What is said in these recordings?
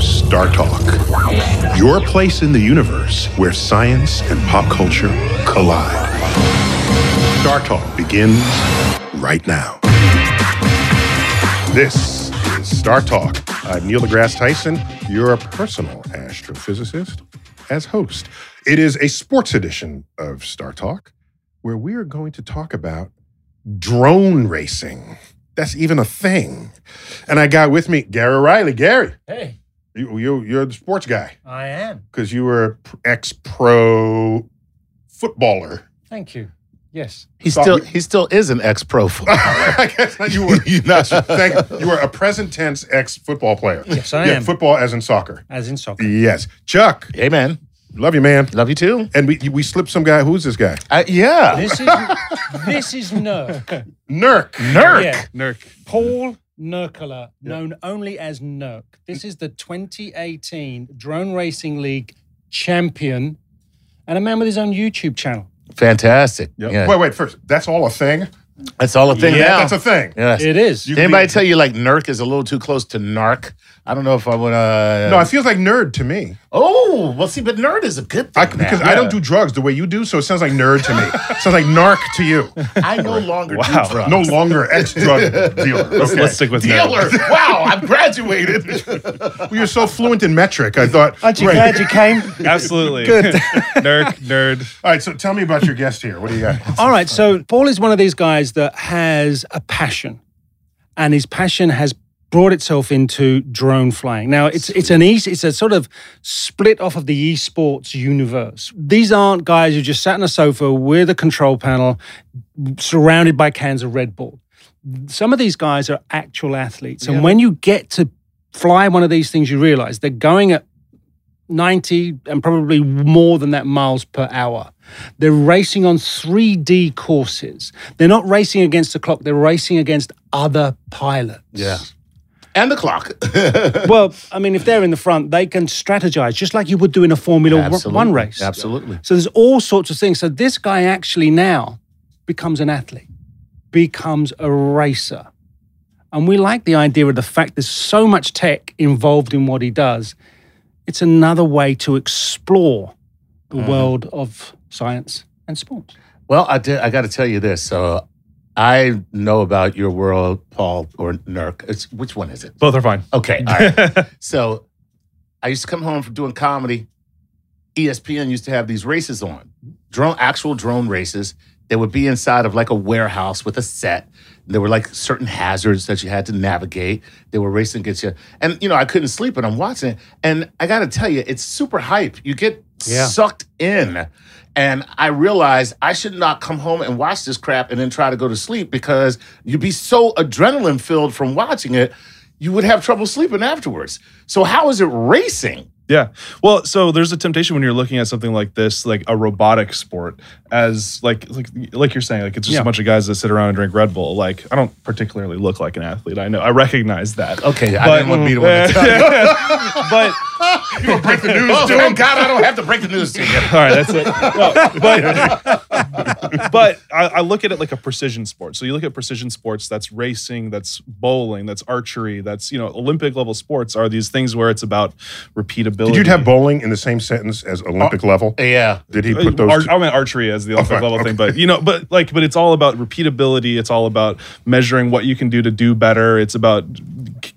StarTalk, your place in the universe where science and pop culture collide. StarTalk begins right now. This is StarTalk. I'm Neil deGrasse Tyson, your personal astrophysicist, as host. It is a sports edition of StarTalk where we are going to talk about drone racing. That's even a thing. And I got with me Gary O'Reilly. Gary, Hey, you, you, you're the sports guy I am. because you were ex pro footballer. Thank you. Yes. He Thought still we- he still is an ex pro I guess not. you were. You're not- thank, you were a present tense ex football player. Yes, I yeah, am. Football as in soccer. As in soccer. Yes, Chuck. Hey man, Love you, man. love you too. And we we slipped some guy. Who's this guy? Uh, yeah, This is this is Nurk. Nurk. Nurk. Yeah. Nurk. Paul Nurkkala, known only as Nurk. This is the 2018 Drone Racing League champion and a man with his own YouTube channel. fantastic. Yep. Yeah. Wait, wait. First, that's all a thing. That's all a thing yeah, now. that's a thing. yes. It is. You- Did anybody tell you like Nurk is a little too close to Narc? I don't know if I would. Uh, No, it feels like nerd to me. oh, well, see, but nerd is a good thing I, because now. I don't do drugs the way you do, so it sounds like nerd to me. sounds like narc to you. I no longer Wow. do drugs. No longer ex drug dealer. Let's, Okay. let's stick with nerd. wow, I've graduated. Well, you're so fluent in metric. I thought. Aren't you Right. glad you came? Absolutely. Good. Nerd, nerd. All right, so tell me about your guest here. What do you got? All right. So Paul is one of these guys that has a passion, and his passion has brought itself into drone flying. Now it's it's an east, it's a sort of split off of the esports universe. These aren't guys who just sat on a sofa with a control panel, surrounded by cans of Red Bull. Some of these guys are actual athletes, and when you get to fly one of these things, you realize they're going at 90 and probably more than that miles per hour. They're racing on 3D courses. They're not racing against the clock, they're racing against other pilots. Yeah. And the clock. Well, I mean, if they're in the front, they can strategize just like you would do in a Formula Absolutely. One race. Absolutely. So there's all sorts of things. So this guy actually now becomes an athlete, becomes a racer. And we like the idea of the fact there's so much tech involved in what he does. It's another way to explore the mm-hmm. world of science and sports. Well, I did. I got to tell you this. So, I know about your world, Paul or Nurk. It's which one is it? Both are fine. Okay. All right. so, I used to come home from doing comedy. ESPN used to have these races on, drone, actual drone races. They would be inside of like a warehouse with a set. There were like certain hazards that you had to navigate. They were racing against you, and you know I couldn't sleep, and I'm watching it. And I got to tell you, it's super hype. You get Yeah. sucked in. And I realized I should not come home and watch this crap and then try to go to sleep because you'd be so adrenaline filled from watching it, you would have trouble sleeping afterwards. So, how is it racing? Yeah. Well, so there's a temptation when you're looking at something like this, like a robotic sport, as like like like you're saying, like it's just Yeah. a bunch of guys that sit around and drink Red Bull. Like I don't particularly look like an athlete. I know. I recognize that. Okay, I But- didn't want to be the one to tell you. but You gonna break the news oh, thank God I don't have to break the news to you. all right, that's it. No, but but I, I look at it like a precision sport. So you look at precision sports. That's racing. That's bowling. That's archery. That's you know Olympic level sports are these things where it's about repeatability. Did you have bowling in the same sentence as Olympic uh, level? Yeah. Did he uh, put those? Ar- two- I meant archery as the Olympic Okay, level okay. thing, but you know, but like, but it's all about repeatability. It's all about measuring what you can do to do better. It's about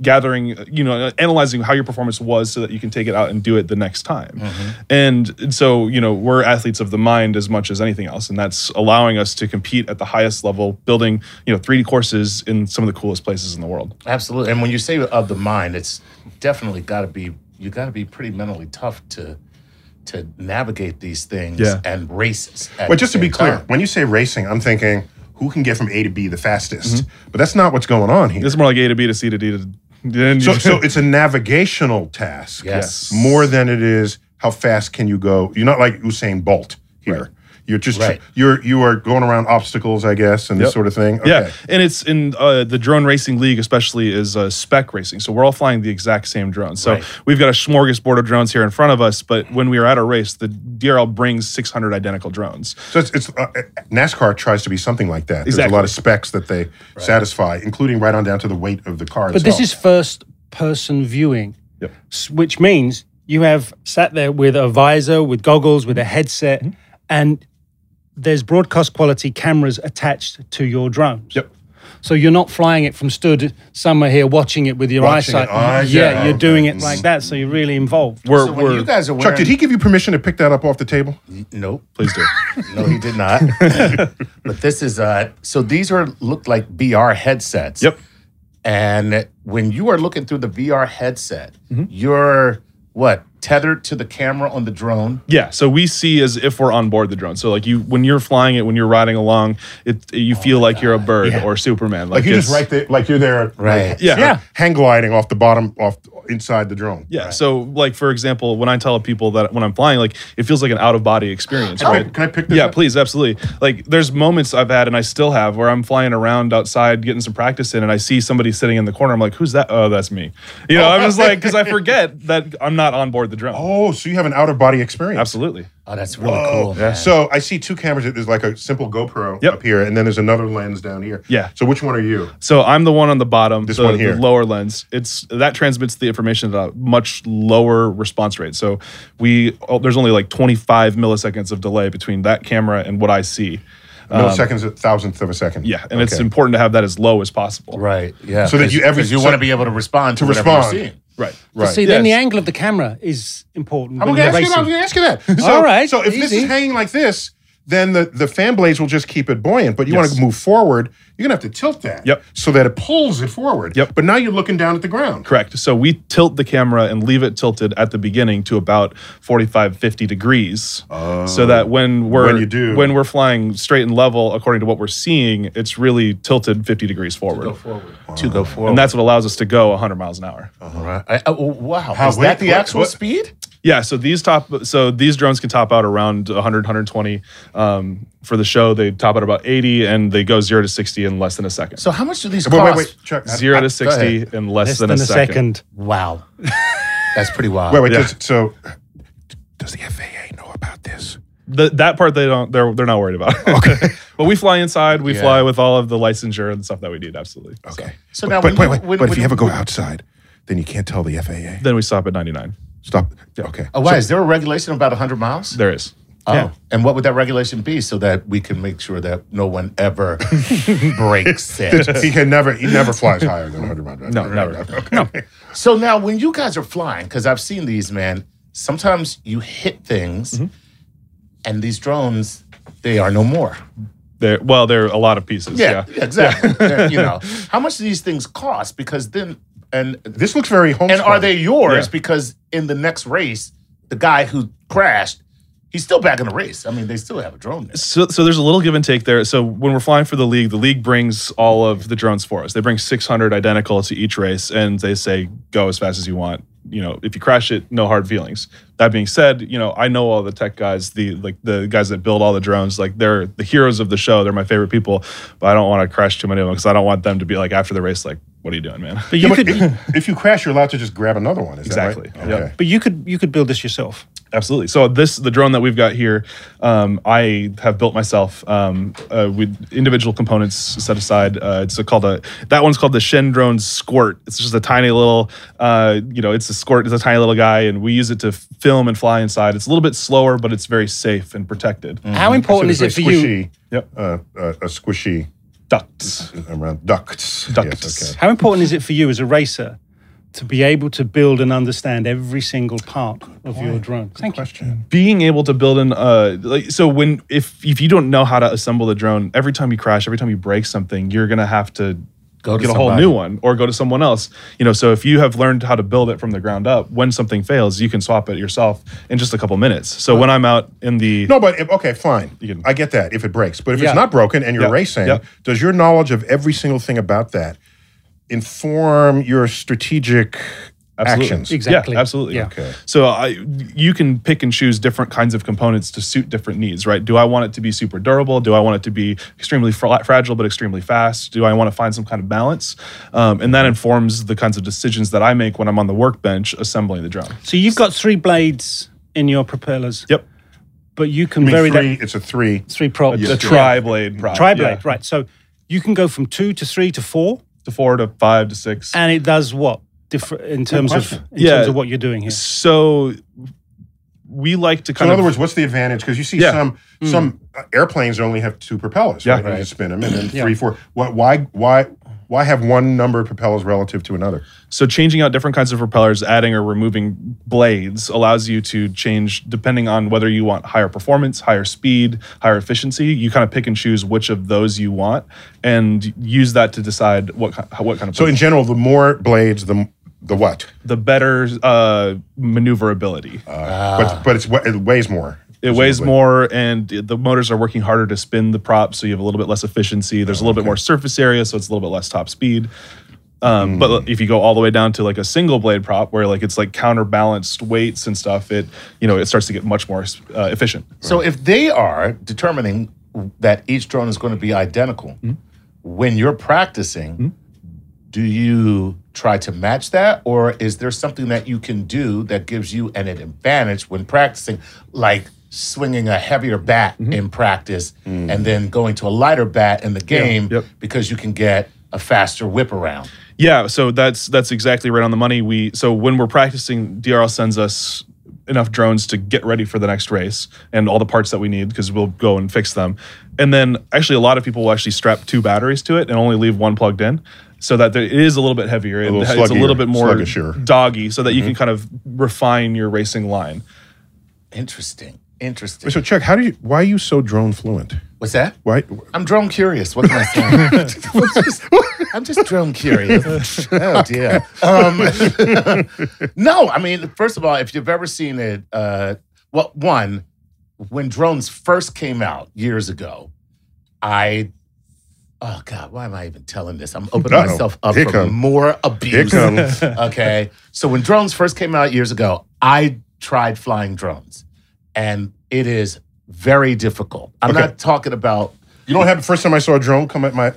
gathering, you know, analyzing how your performance was so that you can take it out and do it the next time. And, and so, you know, we're athletes of the mind as much as anything else, and that's allowing us to compete at the highest level, building, you know, 3D courses in some of the coolest places in the world. Absolutely. And when you say of the mind, it's definitely got to be you got to be pretty mentally tough to to navigate these things Yeah. and races. at But the just to be clear, time. when you say racing, I'm thinking who can get from A to B the fastest. Mm-hmm. But that's not what's going on here. It's more like A to B to C to D to. Then So, so it's a navigational task Yes. more than it is how fast can you go. You're not like Usain Bolt here. You're just Right. you're you are going around obstacles, I guess, and this sort of thing. Yeah, and it's in uh, the drone racing league, especially is uh, spec racing. So we're all flying the exact same drone. So Right. we've got a smorgasbord of drones here in front of us. But when we are at a race, the DRL brings 600 identical drones. So it's, it's uh, NASCAR tries to be something like that. There's a lot of specs that they satisfy, including right on down to the weight of the car. But this is first person viewing, Yep. which means you have sat there with a visor, with goggles, with a headset, Mm-hmm. and there's broadcast quality cameras attached to your drones. Yep. So you're not flying it from stood somewhere here watching it with your Watching eyesight. it, eyes yeah, out. you're doing it like that, so you're really involved. We're, so when we're you guys are wearing, Chuck, did he give you permission to pick that up off the table? Nope. please do. No, he did not. but this is uh so these are look like VR headsets. Yep. And when you are looking through the VR headset, Mm-hmm. you're what? Tethered to the camera on the drone. Yeah, so we see as if we're on board the drone. So like you, when you're flying it, when you're riding along, it you feel like you're a bird or Superman. Like you're just right there, like you're there, Right. like, Yeah. Yeah. hang gliding off the bottom, off inside the drone. Yeah. So like for example, when I tell people that when I'm flying, like it feels like an out of body experience. Can I- right? can I pick this Yeah, up? please, absolutely. Like there's moments I've had and I still have where I'm flying around outside getting some practice in and I see somebody sitting in the corner. I'm like, who's that? Oh, that's me. You know, I'm just like because I forget that I'm not on board the drone. Oh, so you have an out of body experience. Absolutely. Oh, that's really cool. man. So I see two cameras. There's like a simple GoPro Yep. up here, and then there's another lens down here. Yeah. So which one are you? So I'm the one on the bottom, This the, one here. the lower lens. It's that transmits the information at a much lower response rate. So we oh, there's only like 25 milliseconds of delay between that camera and what I see. Milliseconds, a thousandth of a second. Um, Yeah, and it's important to have that as low as possible. Right. Yeah. So that you every- you so- want to be able to respond to, to whatever respond. You're. Right. right. See, then the angle of the camera is important. I'm gonna you're ask you. Gonna ask that. So, All right, So if this is hanging like this, then the the fan blades will just keep it buoyant. But you want to move forward, you're gonna have to tilt that. Yep. So that it pulls it forward. Yep. But now you're looking down at the ground. Correct. So we tilt the camera and leave it tilted at the beginning to about 45, 50 degrees. so oh. that when we're When you do. when we're flying straight and level according to what we're seeing, it's really tilted 50 degrees forward. To go forward. And that's what allows us to go 100 miles an hour. All right. I- oh, wow. How- is wait, that the actual what- speed? Yeah, so these top so these drones can top out around 100 120 um, for the show. They top out about 80 and they go 0 to 60 in less than a second. So how much do these Wait, cost? wait, wait. Chuck. 0 I- to 60 in less, Less than, than a second. Wow. That's pretty wild. Wait, wait. Yeah. Does, so does the FAA know about this? The, that part they don't they're they're not worried about. Okay. but we fly inside, we Yeah. fly with all of the licensure and stuff that we need absolutely. Okay. So but, now but when wait, you- wait. when- but if when you you- ever go outside, then you can't tell the FAA. then we stop at 99. Stop. Okay. Oh, why? is there a regulation about 100 miles? There is. Oh. Yeah. And what would that regulation be so that we can make sure that no one ever breaks it? he can never. He never flies higher than 100 miles. No, never. Okay. So now when you guys are flying, because I've seen these, man, sometimes you hit things Mm-hmm. and these drones, they are no more. There well, there are a lot of pieces. Yeah, Yeah. exactly. Yeah, you know, how much do these things cost? Because then, and This looks very homespun. and are they yours? Yeah. Because in the next race, the guy who crashed he's still back in the race. I mean, they still have a drone there. So, so there's a little give and take there. So when we're flying for the league, the league brings all of the drones for us. They bring 600 identical to each race, and they say go as fast as you want. You know, if you crash it, no hard feelings. That being said, you know I know all the tech guys, the like the guys that build all the drones. Like they're the heroes of the show. They're my favorite people, but I don't want to crash too many of them because I don't want them to be like after the race, like, what are you doing, man? But you Yeah, could, if, if you crash, you're allowed to just grab another one. Is Exactly. That right? Yep. Okay. but you could you could build this yourself. Absolutely. So this the drone that we've got here, um, I have built myself um, uh, with individual components set aside. Uh, it's a, called a that one's called the Shen Drone Squirt. It's just a tiny little, uh, you know, it's a squirt. It's a tiny little guy, and we use it to film and fly inside. It's a little bit slower, but it's very safe and protected. How important So is it for a you? Yep. Uh, uh, a squishy Ducts. around ducts. Ducts. Yes, okay. How important is it for you as a racer to be able to build and understand every single part of your drone? Thank you. Question. being able to build an uh like so when if if you don't know how to assemble the drone every time you crash every time you break something you're gonna have to Go to get a whole new one or go to someone else you know so if you have learned how to build it from the ground up when something fails you can swap it yourself in just a couple minutes so when i'm out in the No, but if, okay, fine. You can- I get that if it breaks. But if Yeah. it's not broken and you're Yeah. racing, Yeah. does your knowledge of every single thing about that inform your strategic Absolutely. actions? Exactly. Yeah, absolutely. Yeah. Okay. So I, you can pick and choose different kinds of components to suit different needs, right? Do I want it to be super durable? Do I want it to be extremely fra- fragile but extremely fast? Do I want to find some kind of balance? Um, and that informs the kinds of decisions that I make when I'm on the workbench assembling the drone. So you've got three blades in your propellers, Yep. but you can I vary three, that it's a three. three props. a tri blade prop. tri blade, yeah. right? So you can go from two to three to four, To four to five to six. and it does what different in terms of in Yeah. terms of what you're doing here. So we like to So kind in of. other words, what's the advantage? Because you see Yeah. some some uh, airplanes only have two propellers, Yeah. right? And you spin them, and then Yeah. three, four. What? Why? Why? Why have one number of propellers relative to another? So changing out different kinds of propellers, adding or removing blades allows you to change depending on whether you want higher performance, higher speed, higher efficiency. You kind of pick and choose which of those you want and use that to decide what what kind of So in general, the more blades, the the what? the better uh, maneuverability. but but it's it weighs more. It weighs more and the motors are working harder to spin the prop so you have a little bit less efficiency. There's a little bit more surface area so it's a little bit less top speed. Um, but if you go all the way down to like a single blade prop where like it's like counterbalanced weights and stuff it you know it starts to get much more uh, efficient. So if they are determining that each drone is going to be identical, Hmm? when you're practicing, do you try to match that, or is there something that you can do that gives you an advantage when practicing, like swinging a heavier bat Mm-hmm. in practice and then going to a lighter bat in the game Yep. because you can get a faster whip around? Yeah, so that's that's exactly right on the money. We so when we're practicing, DRL sends us enough drones to get ready for the next race and all the parts that we need because we'll go and fix them. And then actually a lot of people will actually strap two batteries to it and only leave one plugged in. So that there, it is a little bit heavier. little it's a little bit more doggy, so that you can kind of refine your racing line. Interesting. Interesting. So Chuck, how do you? Why are you so drone fluent? What's that? Why? I'm drone curious. What can I say? I'm just drone curious. Oh dear. Um, no, I mean, first of all, if you've ever seen it, uh, well, one, when drones first came out years ago, I. Oh God, why am I even telling this? I'm opening Uh-oh. myself up Here for comes- more abuse. okay. So when drones first came out years ago, I tried flying drones, and it is very difficult. I'm Okay. not talking about You don't have the first time I saw a drone come at my.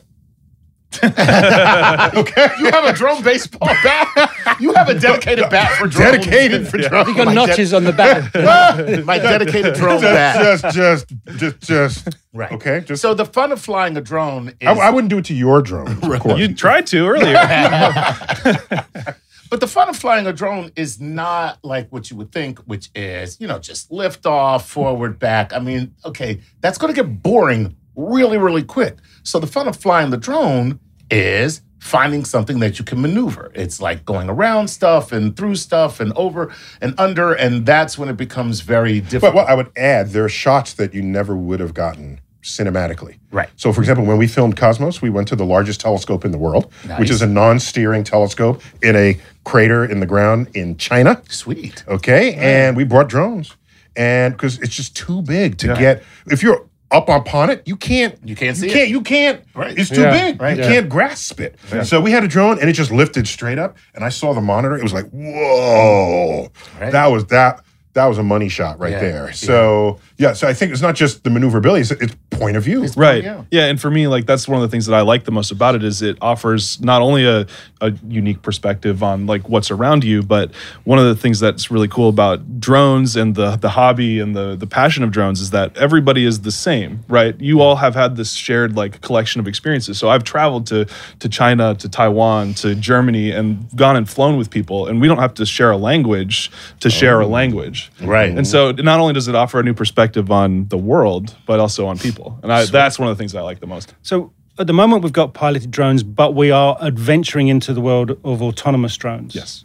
okay. You have a drone baseball bat. You have a dedicated bat for drones. Dedicated for drones. You got My notches on the back. My dedicated drone bat. just, just, just, just. Right. Okay. Just. So the fun of flying a drone is, I, I wouldn't do it to your drone, of course. You tried to earlier. but the fun of flying a drone is not like what you would think, which is you know just lift off, forward, back. I mean, okay, that's going to get boring really, really quick. So the fun of flying the drone is finding something that you can maneuver. It's like going around stuff and through stuff and over and under, and that's when it becomes very different. But difficult. what I would add, there are shots that you never would have gotten cinematically. Right. So, for example, when we filmed Cosmos, we went to the largest telescope in the world, Nice. which is a non-steering telescope in a crater in the ground in China. Sweet. Okay, and we brought drones, and because it's just too big to Yeah. get. If you're up upon it, you can't. You can't see You it. can't. You can't. Right. It's too Yeah. big. Right. You Yeah. can't grasp it. So we had a drone, and it just lifted straight up, and I saw the monitor. It was like, whoa, Right. that was that. That was a money shot right Yeah. there. So yeah. So I think it's not just the maneuverability; it's, it's point of view. Right. Yeah. Yeah. And for me, like that's one of the things that I like the most about it is it offers not only a, a unique perspective on like what's around you, but one of the things that's really cool about drones and the the hobby and the the passion of drones is that everybody is the same, right? You all have had this shared like collection of experiences. So I've traveled to to China, to Taiwan, to Germany, and gone and flown with people, and we don't have to share a language to share a language. Right. And so not only does it offer a new perspective on the world, but also on people. And I, that's one of the things I like the most. So at the moment, we've got piloted drones, but we are adventuring into the world of autonomous drones. Yes.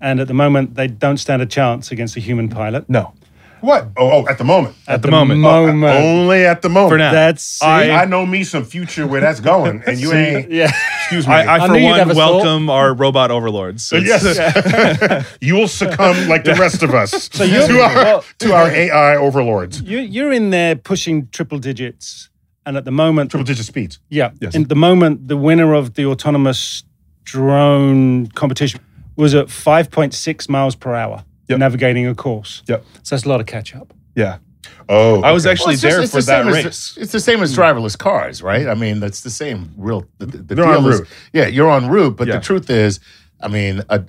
And at the moment, they don't stand a chance against a human pilot. No. What? Oh, oh, at the moment. At, the, moment. moment. Oh, only at the moment. For now. That's I- I know me some future where that's going, and you See? ain't. yeah. Excuse me. I, I, I for knew you'd have one, a thought. welcome our robot overlords. Uh, it's- yes, you will succumb like the rest of us you're- to our well- to our AI overlords. You, you're in there pushing triple digits, and at the moment, Triple digit speeds. yeah, Yes. in the moment, the winner of the autonomous drone competition was at 5.6 miles per hour, Yep. navigating a course. Yep. So that's a lot of catch up. Yeah. Oh, I was okay. actually it's just- there it's for the same that as- race. it's the same as driverless cars, right? I mean, that's the same real. The, the the They're en deal is- route. yeah, you're on route, but Yeah. the truth is, I mean, a,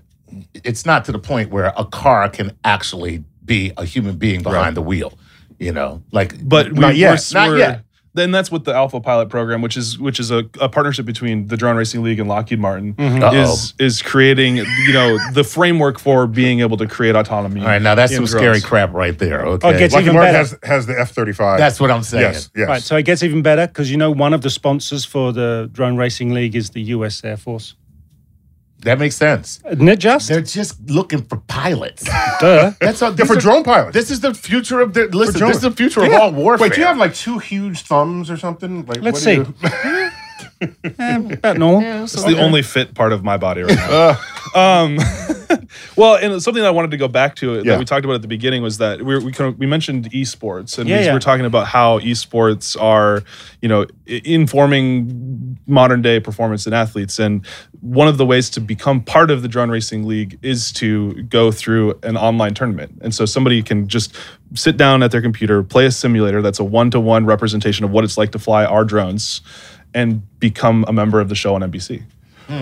it's not to the point where a car can actually be a human being behind the wheel. You know, like But we, not yet, we're, not we're- yet. Then that's what the AlphaPilot program, which is which is a, a partnership between the Drone Racing League and Lockheed Martin, mm-hmm. Uh-oh. is is creating you know the framework for being able to create autonomy. All right, now that's some drones. scary crap right there. Okay, Oh, it gets Lockheed even Martin better. has has the F thirty five. that's what I'm saying. yes, yes. Right. So it gets even better because you know one of the sponsors for the Drone Racing League is the U.S. Air Force. That makes sense. Isn't it just? They're just looking for pilots. Duh. That's all. They're for are- drone pilots. This is the future of the. Listen, this is the future of all warfare. Wait, do you have like two huge thumbs or something? Like, Let's what do see. you- Eh, about normal. It's the only fit part of my body right now. um, well, and something that I wanted to go back to Yeah. that we talked about at the beginning was that we we, kind of, we mentioned esports and Yeah, we yeah. were talking about how esports are, you know, informing modern day performance in athletes. And one of the ways to become part of the drone racing league is to go through an online tournament. And so somebody can just sit down at their computer, play a simulator that's a one to one representation of what it's like to fly our drones, and become a member of the show on NBC.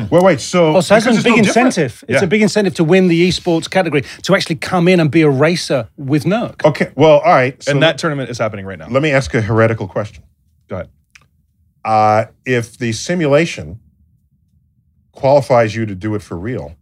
Well, wait. So, Oh, so that's a it's big no different- incentive. It's Yeah. a big incentive to win the esports category to actually come in and be a racer with Nurk. Okay. Well, all right. So and that tournament is happening right now. let me ask a heretical question. Go ahead. Uh, if the simulation qualifies you to do it for real,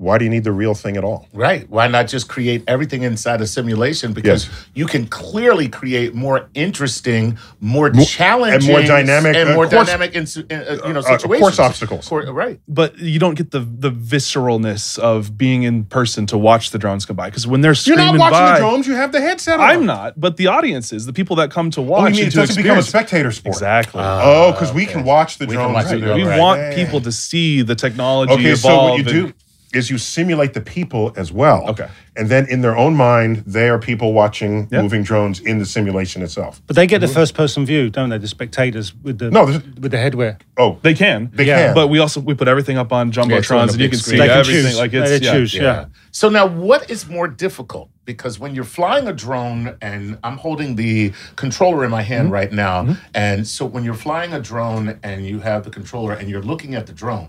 why do you need the real thing at all? Right. Why not just create everything inside a simulation? Because Yes. you can clearly create more interesting, more Mo- challenging, and more dynamic, and uh, more course- dynamic, in, uh, you know, uh, situations. course obstacles. Cour- right. but you don't get the the visceralness of being in person to watch the drones come by because when they're You're not watching by, the drones. You have the headset on. I'm not, but the audience is the people that come to watch. Oh, you mean and it to doesn't become a spectator sport? Exactly. Oh, because we can watch the We drones. watch do it, that. we right. want Yeah. people to see the technology Okay, evolve. so what you and- do is you simulate the people as well. Okay. And then in their own mind, they are people watching Yeah. moving drones in the simulation itself. But they get the first person view, don't they? The spectators with the No, there's- with the headwear. Oh, They can. They Yeah. can. But we also we put everything up on Yeah, it's on jumbotrons, and you can screen. see They can everything. choose. Like it's They yeah. choose. Yeah. So now, what is more difficult? Because when you're flying a drone, and I'm holding the controller in my hand Mm-hmm. right now, and so when you're flying a drone and you have the controller and you're looking at the drone,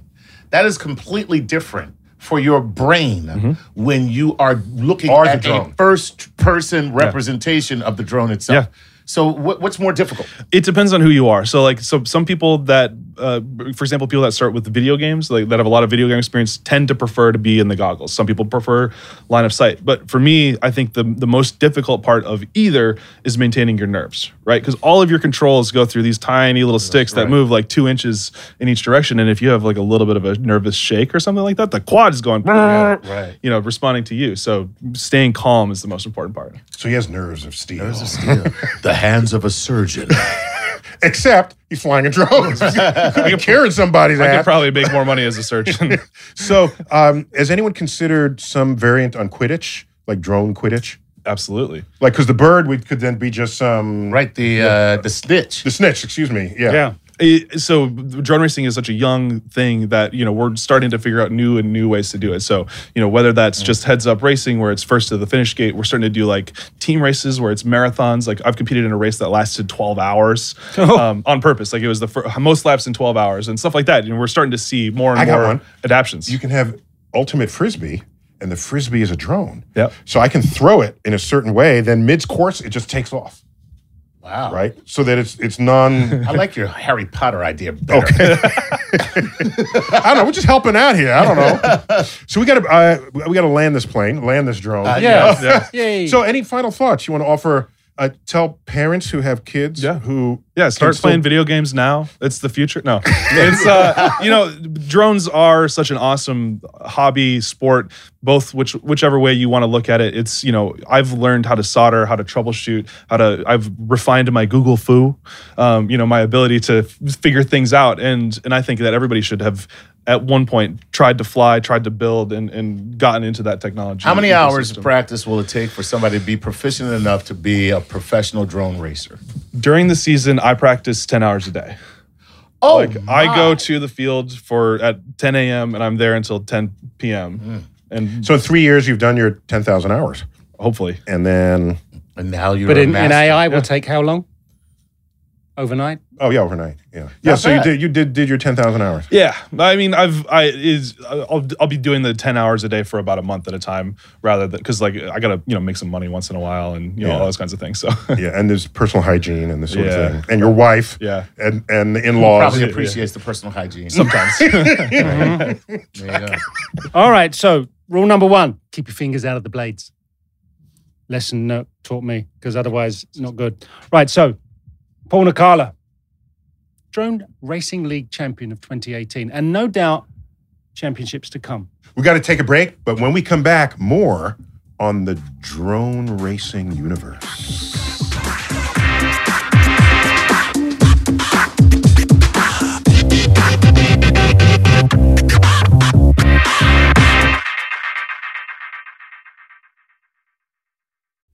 that is completely different for your brain when you are looking Mm-hmm. The at a drone. first person representation of the drone itself. Yeah. So what, what's more difficult? it depends on who you are. So like so some people that uh, for example people that start with video games like that have a lot of video game experience tend to prefer to be in the goggles. Some people prefer line of sight. But for me, I think the the most difficult part of either is maintaining your nerves, right? Cuz all of your controls go through these tiny little sticks that move like 2 inches in each direction and if you have like a little bit of a nervous shake or something like that, the quad is going right. you know, responding to you. So staying calm is the most important part. so he has nerves of steel. the hands of a surgeon. Except he's flying a drone. he could be carrying somebody's I could probably make more money as a surgeon. So, um, has anyone considered some variant on Quidditch, like drone Quidditch? Absolutely. Like, because the bird would, could then be just some Right, the uh, the snitch. the snitch. Excuse me. Yeah. Yeah. It- so drone racing is such a young thing that you know we're starting to figure out new and new ways to do it. So you know whether that's just heads up racing where it's first to the finish gate, we're starting to do like team races where it's marathons. Like I've competed in a race that lasted 12 hours um, on purpose. Like it was the fir- most laps in 12 hours and stuff like that. And we're starting to see more and I more one. adaptions. You can have ultimate frisbee, and the frisbee is a drone. Yep. So I can throw it in a certain way. Then mid course, it just takes off. Wow. Right. So that it's it's non. I like your Harry Potter idea better. I don't know. We're just helping out here. I don't know. So we got to uh, we got to land this plane, land this drone. Uh, Yeah. yeah. Yay. So any final thoughts you want to offer? Uh, tell parents who have kids Yeah. who Yeah, start can still- playing video games now. It's the future. No, it's uh, you know, drones are such an awesome hobby sport. Both which whichever way you want to look at it, it's you know, I've learned how to solder, how to troubleshoot, how to. I've refined my Google fu, um, you know, my ability to f- figure things out, and and I think that everybody should have at one point tried to fly, tried to build, and and gotten into that technology. How many hours of practice will it take for somebody to be proficient enough to be a professional drone racer? during the season? I practice ten hours a day. Oh, like I go to the field for at 10 a.m. and I'm there until 10 p.m. Hmm. And So in three years, you've done your ten thousand hours, hopefully, and then and now you're but a in, in master. AI will take how long? Overnight? oh yeah, overnight. Yeah, yeah. So bad. you did you did did your ten thousand hours. yeah. I mean, I've I is I'll I'll be doing the 10 hours a day for about a month at a time, rather than because like I gotta you know make some money once in a while and you know Yeah. all those kinds of things. So Yeah, and there's personal hygiene and this sort Yeah. of thing, and your wife, yeah, and and the in laws. Probably appreciates the personal hygiene. sometimes. There you go. All right. So, rule number one keep your fingers out of the blades. Lesson no, taught me because otherwise, it's not good. Right. So, Paul Nurkkala, Drone Racing League champion of 2018, and no doubt championships to come. We got to take a break, but when we come back, more on the drone racing universe.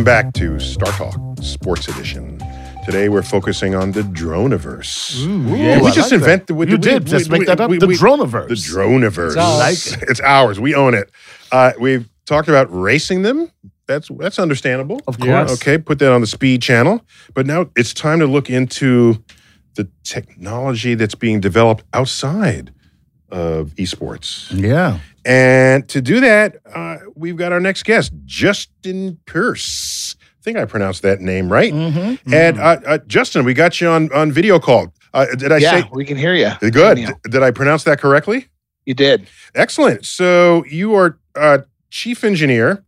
Welcome back to StarTalk Sports Edition. Today we're focusing on the Droneverse. yeah, Did we I just like the we- You we- did we- just make that up. The Droneverse. The Droneverse. It's ours. Like it. It's ours. We own it. Uh, we've talked about racing them. That's that's understandable. Of course. Okay, put that on the speed channel. But now it's time to look into the technology that's being developed outside of esports. Yeah. And to do that, uh, we've got our next guest, Justin Pierce. I think I pronounced that name right. Mm-hmm. And uh, uh, Justin, we got you on, on video call. Uh, did I yeah, say we can hear you. good? Daniel. Did I pronounce that correctly? You did. Excellent. So you are uh, chief engineer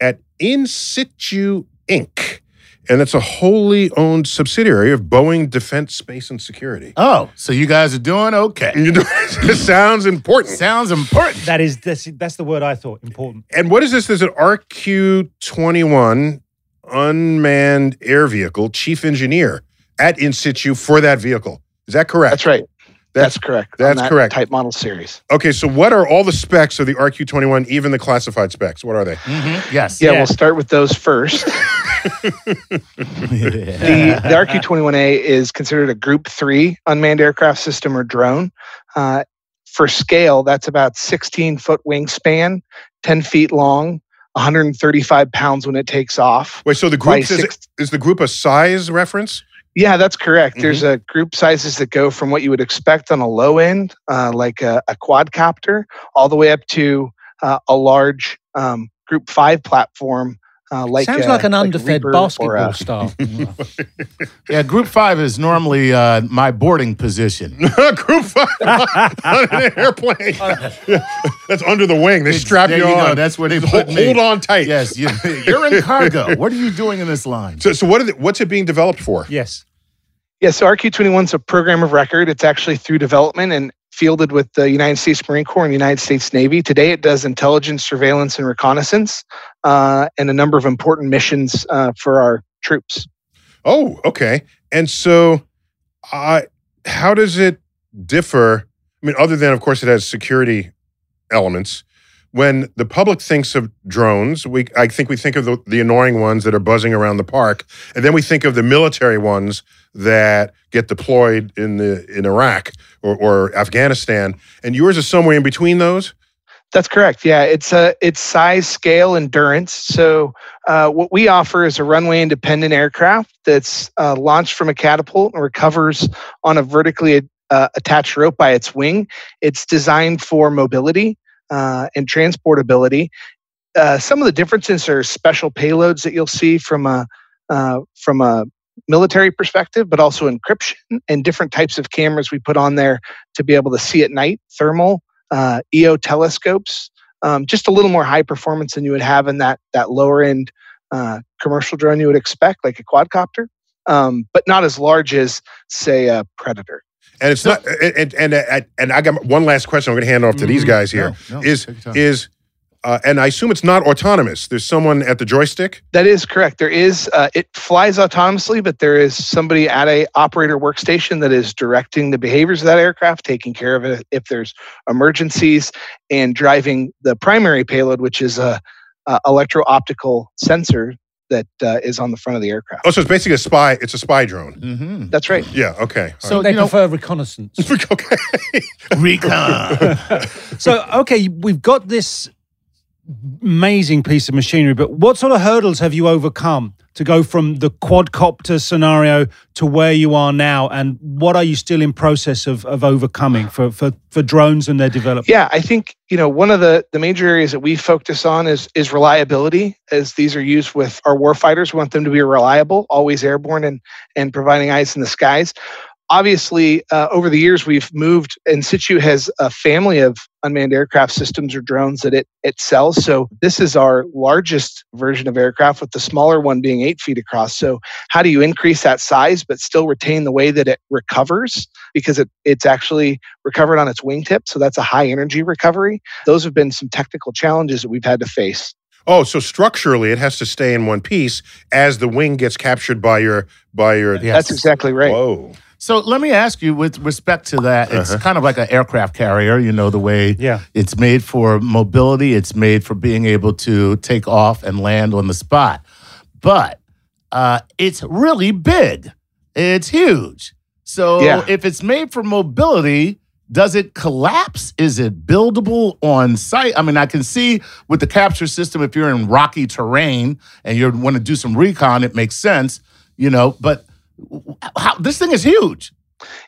at Insitu Inc., and it's a wholly owned subsidiary of Boeing Defense Space and Security. Oh, so you guys are doing okay. You know, it sounds important. Sounds important. That is that's, that's the word I thought important. And what is this? There's an RQ 21 unmanned air vehicle, chief engineer at Insitu for that vehicle. Is that correct? That's right. That's, correct. on that's that correct. Type model series. Okay, so what are all the specs of the RQ 21, even the classified specs? What are they? Mm-hmm. Yes. Yeah, Yeah. we'll start with those first. the, the RQ-21A is considered a Group Three unmanned aircraft system or drone. Uh, for scale, that's about 16 foot wingspan, 10 feet long, 135 pounds when it takes off. Wait, so the group is, six- is the group a size reference? Yeah, that's correct. There's a group sizes that go from what you would expect on a low end, uh, like a, a quadcopter, all the way up to uh, a large um, Group Five platform. Uh, like Sounds uh, like an a underfed Reaper or basketball a- star. Yeah, group five is normally uh, my boarding position. group five on an airplane. Yeah, That's under the wing. They strap you, you on. go. That's where they hold, put me. hold on tight. Yes, you, you're in cargo. What are you doing in this line? So, so what are the, what's it being developed for? yes. Yeah, so RQ21 is a program of record. It's actually through development and fielded with the United States Marine Corps and United States Navy. Today, it does intelligence, surveillance, and reconnaissance, uh, and a number of important missions uh, for our troops. Oh, okay. And so, uh, how does it differ? I mean, other than, of course, it has security elements. When the public thinks of drones, we I think we think of the, the annoying ones that are buzzing around the park, and then we think of the military ones that get deployed in the in Iraq or, or Afghanistan. And yours is somewhere in between those. That's correct. Yeah, it's a it's size, scale, endurance. So uh, what we offer is a runway independent aircraft that's uh, launched from a catapult and recovers on a vertically uh, attached rope by its wing. It's designed for mobility uh, and transportability. Uh, some of the differences are special payloads that you'll see from a uh, from a military perspective, but also encryption and different types of cameras we put on there to be able to see at night, thermal uh, EO telescopes, um, just a little more high performance than you would have in that that lower end uh, commercial drone you would expect, like a quadcopter, um, but not as large as say a Predator. And it's not. And and and, and I got one last question. I'm going to hand off to these Mhm. guys here. No, no, Is take your time. is uh, and I assume it's not autonomous. There's someone at the joystick. That is correct. There is uh, it flies autonomously, but there is somebody at a operator workstation that is directing the behaviors of that aircraft, taking care of it if there's emergencies, and driving the primary payload, which is a, a electro optical sensor that uh, is on the front of the aircraft. Oh, so it's basically a spy. It's a spy drone. Mhm. That's right. Yeah. Okay. So they you know, reconnaissance. okay. recon. so okay, we've got this amazing piece of machinery, but what sort of hurdles have you overcome to go from the quadcopter scenario to where you are now, and what are you still in process of, of overcoming for, for, for drones and their development? Yeah, I think you know one of the the major areas that we focus on is is reliability, as these are used with our warfighters. We want them to be reliable, always airborne, and and providing eyes in the skies. Obviously, uh, over the years, we've moved. Insitu has a family of unmanned aircraft systems or drones that it it sells. So this is our largest version of aircraft, with the smaller one being eight feet across. So how do you increase that size but still retain the way that it recovers? Because it it's actually recovered on its wingtip, so that's a high energy recovery. Those have been some technical challenges that we've had to face. Oh, so structurally, it has to stay in one piece as the wing gets captured by your by your. Yes. That's exactly right. Whoa. So let me ask you, with respect to that, it's Uh-huh. kind of like an aircraft carrier. You know the way Yeah. it's made for mobility. It's made for being able to take off and land on the spot. but uh, it's really big. It's huge. So Yeah. if it's made for mobility, does it collapse? Is it buildable on site? I mean, I can see with the capture system, if you're in rocky terrain and you want to do some recon, it makes sense, you know. But how, this thing is huge.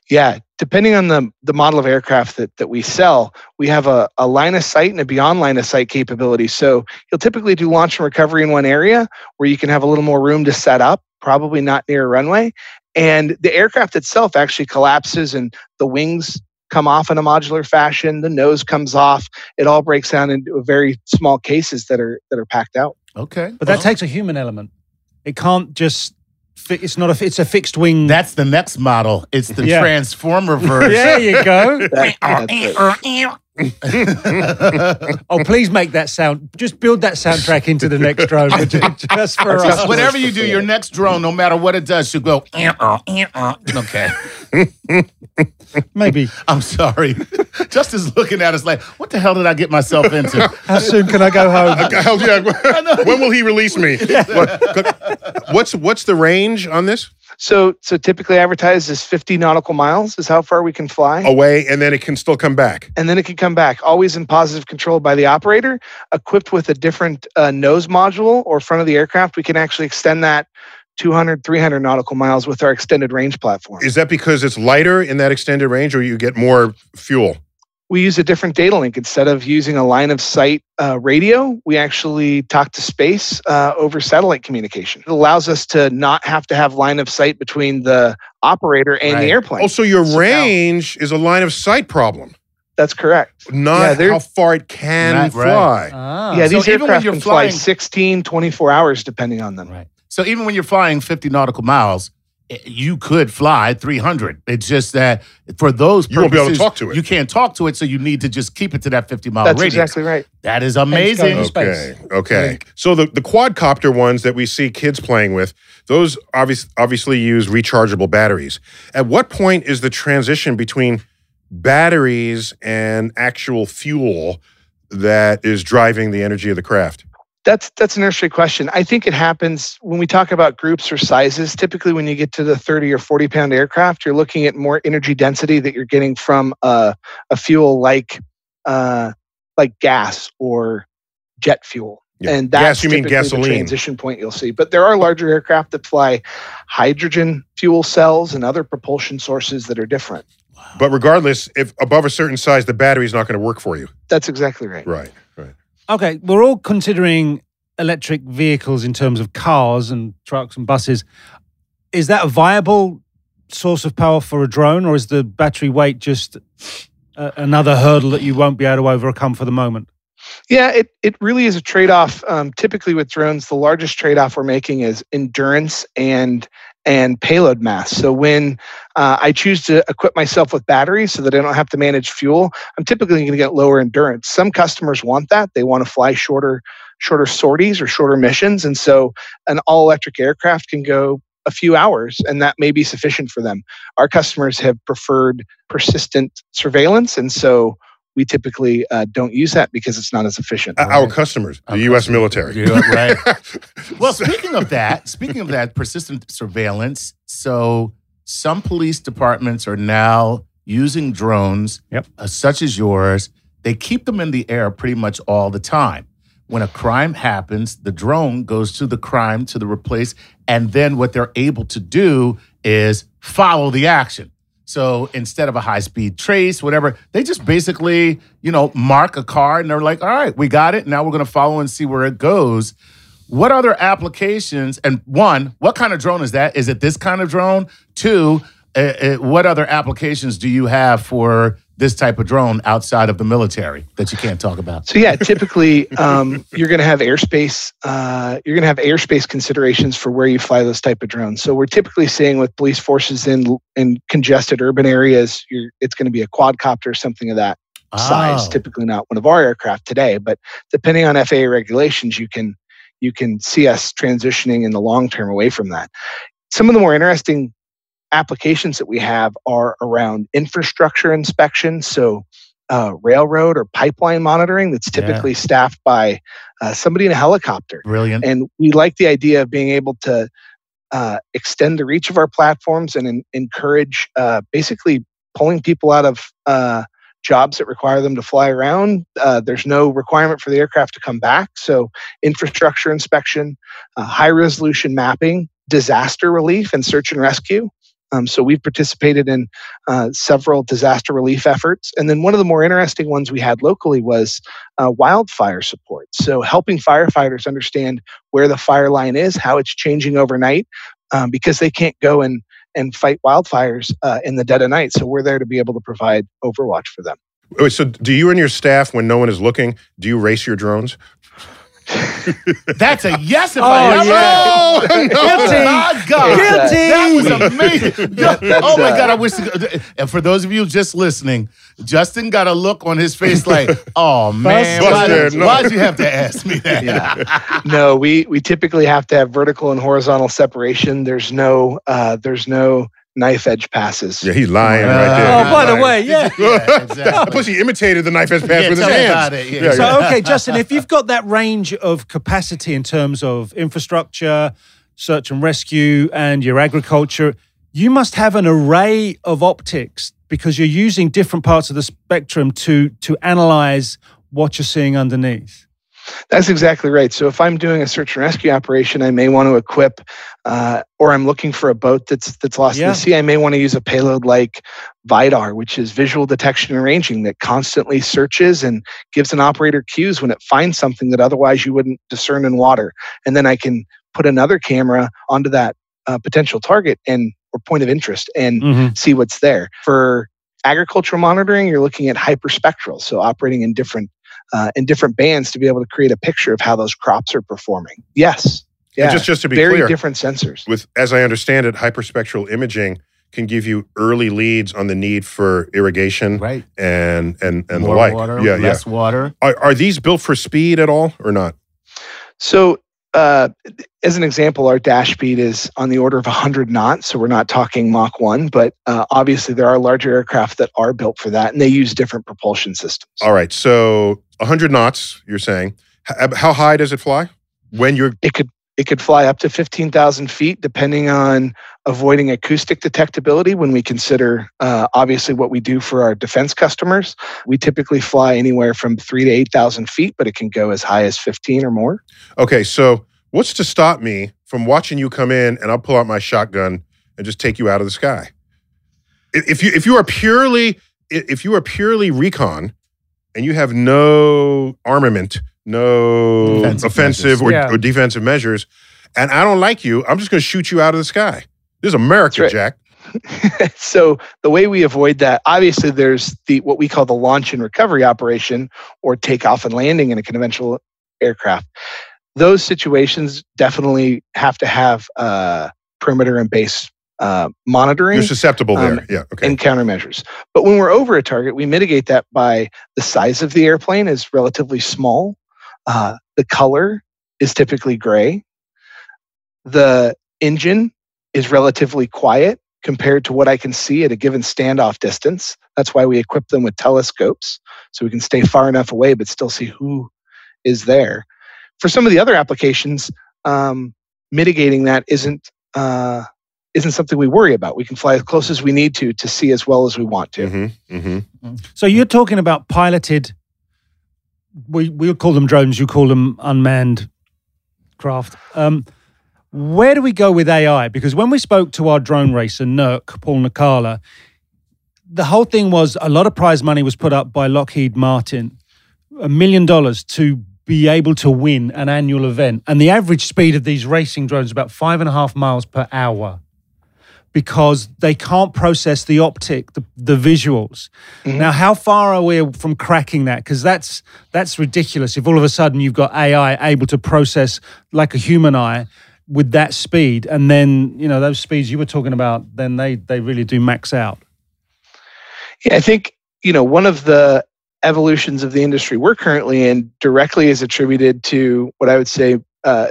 Yeah, depending on the the model of aircraft that that we sell, we have a, a line of sight and a beyond line of sight capability. So you'll typically do launch and recovery in one area where you can have a little more room to set up, probably not near a runway. And the aircraft itself actually collapses and the wings come off in a modular fashion, the nose comes off. It all breaks down into very small cases that are that are packed out. Okay. But that Well, takes a human element. It can't just. Fi- it's not a. It's a fixed wing. that's the next model. It's the Yeah. Transformer version. there you go. That- that's it. Oh, please make that sound. Just build that soundtrack into the next drone, just for That's us. Whatever you do, your next drone, no matter what it does, should go. Eh, uh, eh, uh. Okay. Maybe. I'm sorry. Justin's looking at us like, what the hell did I get myself into? How soon can I go home? Hell yeah. when will he release me? What's what's the range on this? So so typically advertised as 50 nautical miles is how far we can fly. Away, and then it can still come back. and then it can come back always in positive control by the operator equipped with a different uh, nose module or front of the aircraft we can actually extend that 200 300 nautical miles with our extended range platform Is that because it's lighter in that extended range, or you get more fuel? We use a different data link instead of using a line of sight uh, radio we actually talk to space uh, over satellite communication it allows us to not have to have line of sight between the operator and Right. the airplane Also, your So now- range is a line of sight problem, that's correct Yeah, not they're- how far it can Right, right. fly. Ah. yeah these even when aircraft you're can fly flying- 16 24 hours depending on them Right. So even when you're flying 50 nautical miles, i- Eh, you could fly 300. It's just that for those You won't be able to purposes, talk to it. You can't talk to it, so you need to just keep it to that 50 mile that's radius. exactly right That is amazing. to space. Okay. Okay. So the, the quadcopter ones that we see kids playing with, those obvious, obviously use rechargeable batteries. At what point is the transition between batteries and actual fuel that is driving the energy of the craft? That's that's an interesting question. I think it happens when we talk about groups or sizes. Typically, when you get to the 30 or 40 pound aircraft, you're looking at more energy density that you're getting from a, a fuel like uh, like gas or jet fuel. Yeah. And that's Gas, you mean gasoline. the transition point you'll see. But there are larger aircraft that fly hydrogen fuel cells and other propulsion sources that are different. Wow. But regardless, if above a certain size, the battery is not going to work for you. That's exactly right. Right. Okay, we're all considering electric vehicles in terms of cars and trucks and buses. Is that a viable source of power for a drone, or is the battery weight just uh, another hurdle that you won't be able to overcome for the moment? Yeah, it, it really is a trade off. Um, typically with drones, the largest trade off we're making is endurance and and payload mass. So when uh, I choose to equip myself with batteries so that I don't have to manage fuel, I'm typically going to get lower endurance. Some customers want that; they want to fly shorter shorter sorties or shorter missions, and so an all electric aircraft can go a few hours, and that may be sufficient for them. Our customers have preferred persistent surveillance, and so we typically uh, don't use that because it's not as efficient. Uh, Our customers, the Our U.S. customers. military. Yeah, right. Well, speaking of that, speaking of that persistent surveillance, so some police departments are now using drones, Yep. uh, such as yours. They keep them in the air pretty much all the time. When a crime happens, the drone goes to the crime to the replace, and then what they're able to do is follow the action. So instead of a high speed trace, whatever, they just basically, you know, mark a car and they're like, all right, we got it. Now we're going to follow and see where it goes. What other applications? And one, what kind of drone is that? Is it this kind of drone? Two, uh, uh, what other applications do you have for this type of drone outside of the military that you can't talk about? So yeah, typically um, you're going to have airspace. Uh, you're going to have airspace considerations for where you fly those type of drones. So we're typically seeing with police forces in in congested urban areas, you're, it's going to be a quadcopter, or something of that size. Oh. Typically not one of our aircraft today, but depending on FAA regulations, you can you can see us transitioning in the long term away from that. Some of the more interesting applications that we have are around infrastructure inspection. So uh, railroad or pipeline monitoring that's typically yeah. staffed by uh, somebody in a helicopter. Brilliant. And we like the idea of being able to uh, extend the reach of our platforms and in, encourage uh, basically pulling people out of uh, jobs that require them to fly around. Uh, there's no requirement for the aircraft to come back. So, infrastructure inspection, uh, high resolution mapping, disaster relief, and search and rescue. Um, so we've participated in uh, several disaster relief efforts. And then one of the more interesting ones we had locally was uh, wildfire support. So helping firefighters understand where the fire line is, how it's changing overnight, um, because they can't go and, and fight wildfires uh, in the dead of night. So we're there to be able to provide overwatch for them. So, do you and your staff, when no one is looking, do you race your drones? That's a yes if oh, I ever. Yeah. Oh, no, Guilty. my God. Guilty. That was amazing. oh my God, I wish. To, and for those of you just listening, Justin got a look on his face like, "Oh man, why, no. why'd you have to ask me that?" Yeah. no, we we typically have to have vertical and horizontal separation. There's no uh, there's no knife edge passes. Yeah, he's lying uh, right there. Oh, by the way, yeah. yeah exactly. Plus, he imitated the knife edge pass yeah, with his hands. It, yeah. so, okay, Justin, if you've got that range of capacity in terms of infrastructure, search and rescue, and your agriculture, you must have an array of optics because you're using different parts of the spectrum to to analyze what you're seeing underneath. That's exactly right. So if I'm doing a search and rescue operation, I may want to equip, uh, or I'm looking for a boat that's that's lost yeah. in the sea. I may want to use a payload like VIDAR, which is visual detection and ranging, that constantly searches and gives an operator cues when it finds something that otherwise you wouldn't discern in water, and then I can put another camera onto that uh, potential target and or point of interest and mm-hmm. see what's there. For agricultural monitoring, you're looking at hyperspectral, so operating in different uh, in different bands to be able to create a picture of how those crops are performing. Yes. Yeah. And just just to be very clear, different sensors. With as I understand it, hyperspectral imaging can give you early leads on the need for irrigation, right? And and and More the like. Water, yeah, less yeah. water. Are, are these built for speed at all or not? So uh, as an example, our dash speed is on the order of 100 knots. So we're not talking Mach 1, but uh, obviously there are larger aircraft that are built for that and they use different propulsion systems. All right. So 100 knots, you're saying. How high does it fly? When you're. It could. It could fly up to 15,000 feet, depending on avoiding acoustic detectability. When we consider, uh, obviously, what we do for our defense customers, we typically fly anywhere from three to 8,000 feet, but it can go as high as 15 or more. Okay, so What's to stop me from watching you come in and I'll pull out my shotgun and just take you out of the sky? If you if you are purely if you are purely recon and you have no armament, no defensive offensive or, yeah. or, defensive measures, and I don't like you, I'm just going to shoot you out of the sky. This is America, right. Jack. so the way we avoid that, obviously, there's the what we call the launch and recovery operation, or takeoff and landing in a conventional aircraft those situations definitely have to have uh, perimeter and base uh, monitoring. You're susceptible there, um, yeah, okay. And countermeasures. But when we're over a target, we mitigate that by the size of the airplane is relatively small. Uh, the color is typically gray. The engine is relatively quiet compared to what I can see at a given standoff distance. That's why we equip them with telescopes so we can stay far enough away but still see who is there for some of the other applications, um, mitigating that isn't uh, isn't something we worry about. We can fly as close as we need to to see as well as we want to. Mm-hmm, mm-hmm. So you're talking about piloted. We we call them drones. You call them unmanned craft. Um, where do we go with AI? Because when we spoke to our drone racer, Nurk, Paul Nurkkala, the whole thing was a lot of prize money was put up by Lockheed Martin, a million dollars to be able to win an annual event. And the average speed of these racing drones is about five and a half miles per hour because they can't process the optic, the, the visuals. Mm-hmm. Now, how far are we from cracking that? Because that's that's ridiculous. If all of a sudden you've got AI able to process like a human eye with that speed, and then you know those speeds you were talking about, then they they really do max out. Yeah, I think you know one of the evolutions of the industry we're currently in directly is attributed to what I would say uh,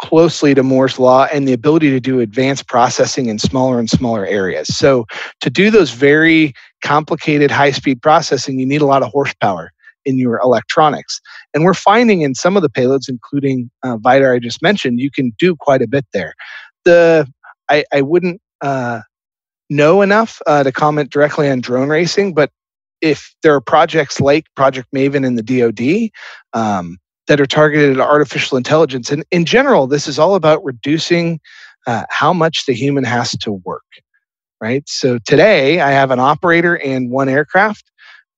closely to Moore's law and the ability to do advanced processing in smaller and smaller areas. So to do those very complicated high speed processing, you need a lot of horsepower in your electronics. And we're finding in some of the payloads, including uh, VIDAR I just mentioned, you can do quite a bit there. The I, I wouldn't uh, know enough uh, to comment directly on drone racing, but if there are projects like Project Maven in the DoD um, that are targeted at artificial intelligence, and in general, this is all about reducing uh, how much the human has to work. Right. So today, I have an operator and one aircraft.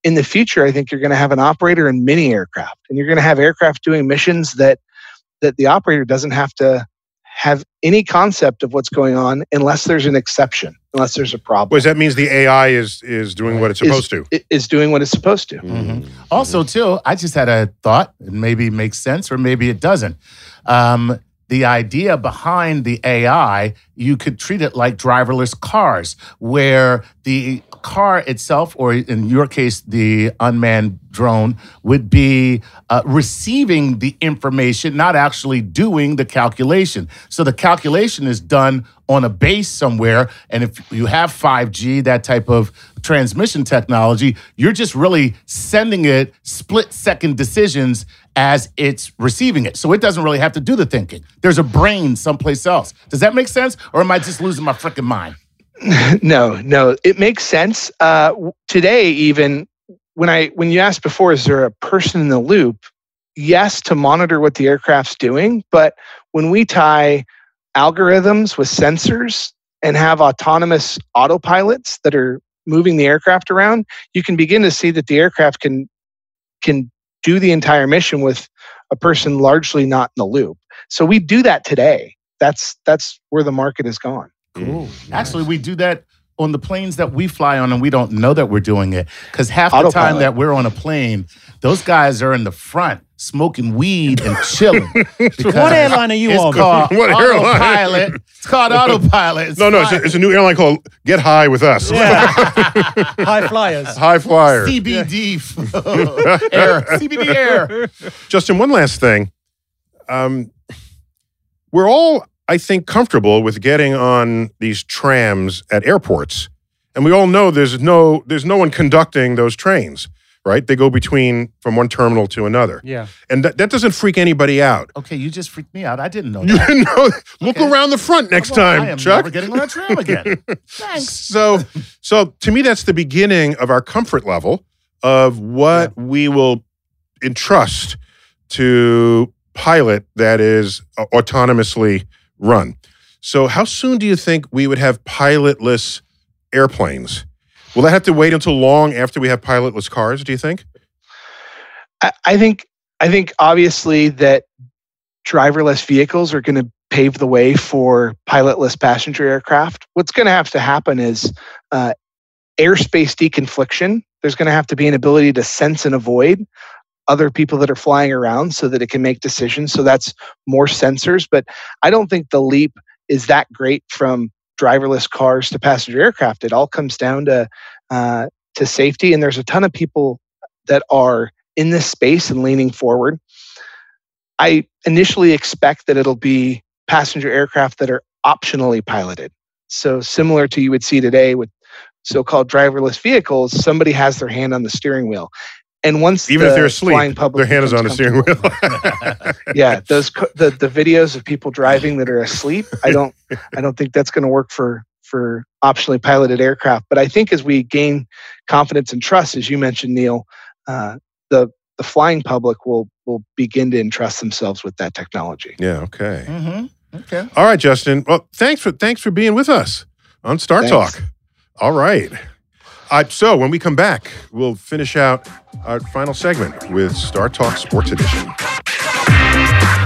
In the future, I think you're going to have an operator and many aircraft, and you're going to have aircraft doing missions that that the operator doesn't have to have any concept of what's going on unless there's an exception, unless there's a problem. Because that means the AI is is doing what it's supposed is, to. Is doing what it's supposed to. Mm-hmm. Also, too, I just had a thought, and maybe it makes sense or maybe it doesn't. Um, the idea behind the AI, you could treat it like driverless cars, where the car itself, or in your case, the unmanned drone, would be uh, receiving the information, not actually doing the calculation. So the calculation is done on a base somewhere. And if you have 5G, that type of transmission technology, you're just really sending it split second decisions as it's receiving it. So it doesn't really have to do the thinking. There's a brain someplace else. Does that make sense? Or am I just losing my freaking mind? no, no, it makes sense. Uh, today, even when I when you asked before, is there a person in the loop? Yes, to monitor what the aircraft's doing, but when we tie algorithms with sensors and have autonomous autopilots that are moving the aircraft around, you can begin to see that the aircraft can can do the entire mission with a person largely not in the loop. So we do that today. That's that's where the market has gone. Cool. Actually, we do that on the planes that we fly on, and we don't know that we're doing it because half the Autopilot. time that we're on a plane, those guys are in the front smoking weed and chilling. What airline are you it's on? Called What airline? autopilot. It's called autopilot. It's No, no, it's a, it's a new airline called Get High with Us. High flyers. High Flyer. CBD air. CBD air. Justin, one last thing. Um, we're all, I think, comfortable with getting on these trams at airports, and we all know there's no there's no one conducting those trains, right? They go between from one terminal to another, Yeah. and that, that doesn't freak anybody out. Okay, you just freaked me out. I didn't know You that. know, look Okay. around the front next Well, I time, am Chuck. never getting on a tram again. Thanks. So, so to me, that's the beginning of our comfort level of what we will entrust to pilot that is uh, autonomously run. So, how soon do you think we would have pilotless airplanes? Will that have to wait until long after we have pilotless cars? Do you think? I, I think I think obviously that driverless vehicles are going to pave the way for pilotless passenger aircraft. What's going to have to happen is uh, airspace deconfliction. There's going to have to be an ability to sense and avoid other people that are flying around so that it can make decisions. So that's more sensors. But I don't think the leap is that great from driverless cars to passenger aircraft. It all comes down to uh, to safety, and there's a ton of people that are in this space and leaning forward. I initially expect that it'll be passenger aircraft that are optionally piloted. So similar to you would see today with so-called driverless vehicles, somebody has their hand on the steering wheel. And once Even if they're asleep, flying public their hand is on the steering wheel. yeah, those the the videos of people driving that are asleep. I don't I don't think that's going to work for for optionally piloted aircraft. But I think as we gain confidence and trust, as you mentioned, Neil, uh, the the flying public will will begin to entrust themselves with that technology. yeah. Okay. Mm-hmm. Okay. All right, Justin. Well, thanks for thanks for being with us on Star Thanks. Talk. All right. Uh, so when we come back, we'll finish out our final segment with StarTalk Sports Edition.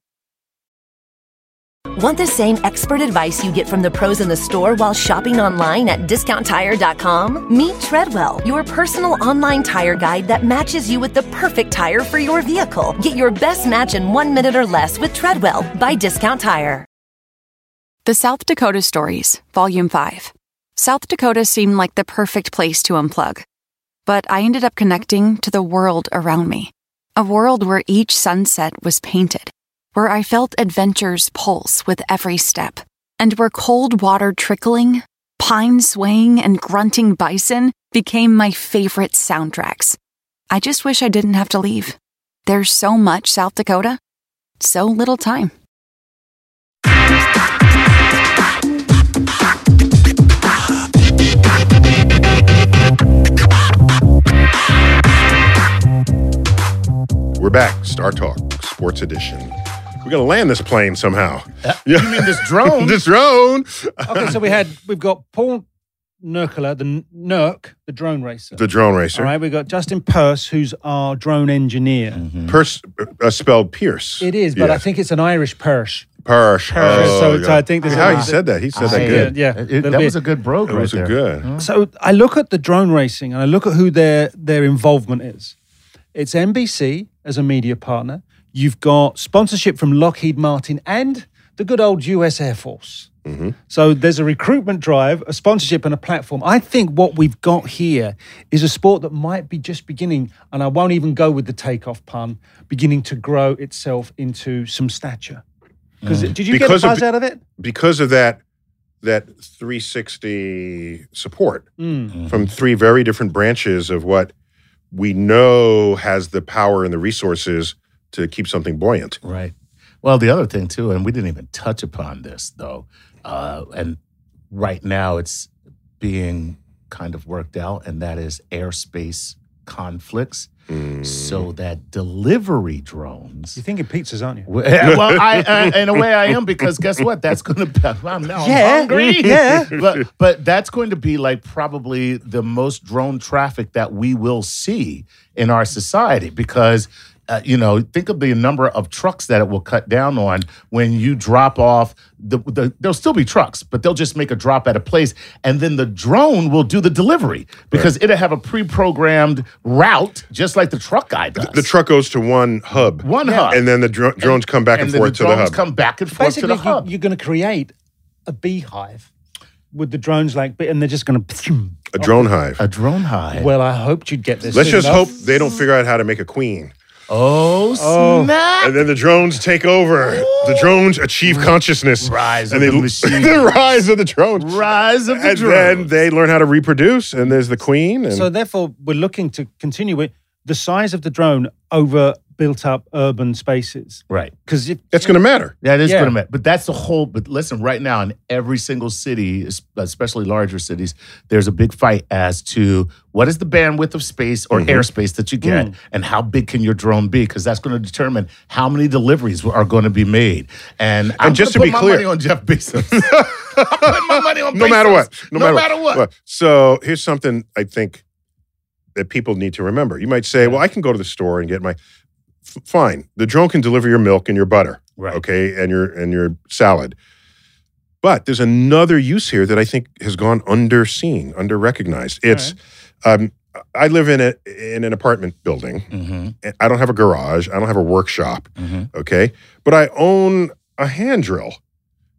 Want the same expert advice you get from the pros in the store while shopping online at discounttire.com? Meet Treadwell, your personal online tire guide that matches you with the perfect tire for your vehicle. Get your best match in one minute or less with Treadwell by Discount Tire. The South Dakota Stories, Volume 5. South Dakota seemed like the perfect place to unplug. But I ended up connecting to the world around me. A world where each sunset was painted where I felt adventure's pulse with every step, and where cold water trickling, pine swaying, and grunting bison became my favorite soundtracks. I just wish I didn't have to leave. There's so much South Dakota, so little time. We're back. StarTalk, Sports Edition. We're gonna land this plane somehow. Uh, you mean this drone? this drone. Okay, so we had we've got Paul Nurkkala, the N- Nurk, the drone racer. the drone racer. All right, we've got Justin Purse, who's our drone engineer. Mm-hmm. Pers- uh, uh, spelled Pierce. It is, but I think it's an Irish Purse. Persh. Purse, Oh, so, so. I think this How is he said that? He said that good. Uh, yeah, It- little that bit. was a good brogue It right was a there. good. So I look at the drone racing and I look at who their their involvement is. It's NBC as a media partner. You've got sponsorship from Lockheed Martin and the good old US Air Force. So there's a recruitment drive, a sponsorship, and a platform. I think what we've got here is a sport that might be just beginning, and I won't even go with the takeoff pun, beginning to grow itself into some stature. Because did you Because get a buzz the- out of it? Because of that, that 360 support Mm. from three very different branches of what we know has the power and the resources to keep something buoyant. Right. Well, the other thing too, and we didn't even touch upon this though, uh, and right now it's being kind of worked out, and that is airspace conflicts, Mm. so that delivery drones. You think thinking pizzas, aren't you? well, I, I in a way I am because guess what? That's going to be. I'm now Yeah, hungry. yeah. but but that's going to be like probably the most drone traffic that we will see in our society because. Uh, you know, think of the number of trucks that it will cut down on when you drop off. The, the there'll still be trucks, but they'll just make a drop at a place, and then the drone will do the delivery because it'll have a pre-programmed route, just like the truck guy does. The truck goes to one hub. One hub. And then the dro- drones come back and, then forth the to the drones hub. come back and forth to Basically, the you, hub. you're going to create a beehive with the drones, like, and they're just going to. a drone hive. a drone hive. Well, I hoped you'd get this. Let's soon just enough. hope they don't figure out how to make a queen. Oh, oh, snap! And then the drones take over. The drones achieve consciousness. Rise and of they, the machine. the rise of the drones. Rise of the drones. and then they learn how to reproduce, and there's the queen. And So therefore, we're looking to continue with the size of the drone over built-up urban spaces right. because if it's going to matter. That is Yeah. going to matter. But that's the whole. But listen, right now in every single city, especially larger cities, there's a big fight as to what is the bandwidth of space or mm-hmm. airspace that you get, mm. and how big can your drone be? Because that's going to determine how many deliveries are going to be made. And, I'm just gonna to be my clear- money on Jeff Bezos. I'm putting my money on No Bezos. matter what. No, matter, what. Well, So here's something I think that people need to remember. You might say, well, I can go to the store and get my. Fine. The drone can deliver your milk and your butter. Right. Okay. And your and your salad. But there's another use here that I think has gone underseen, under recognized. It's um, I live in a in an apartment building. Mm-hmm. I don't have a garage. I don't have a workshop. Mm-hmm. Okay. But I own a hand drill.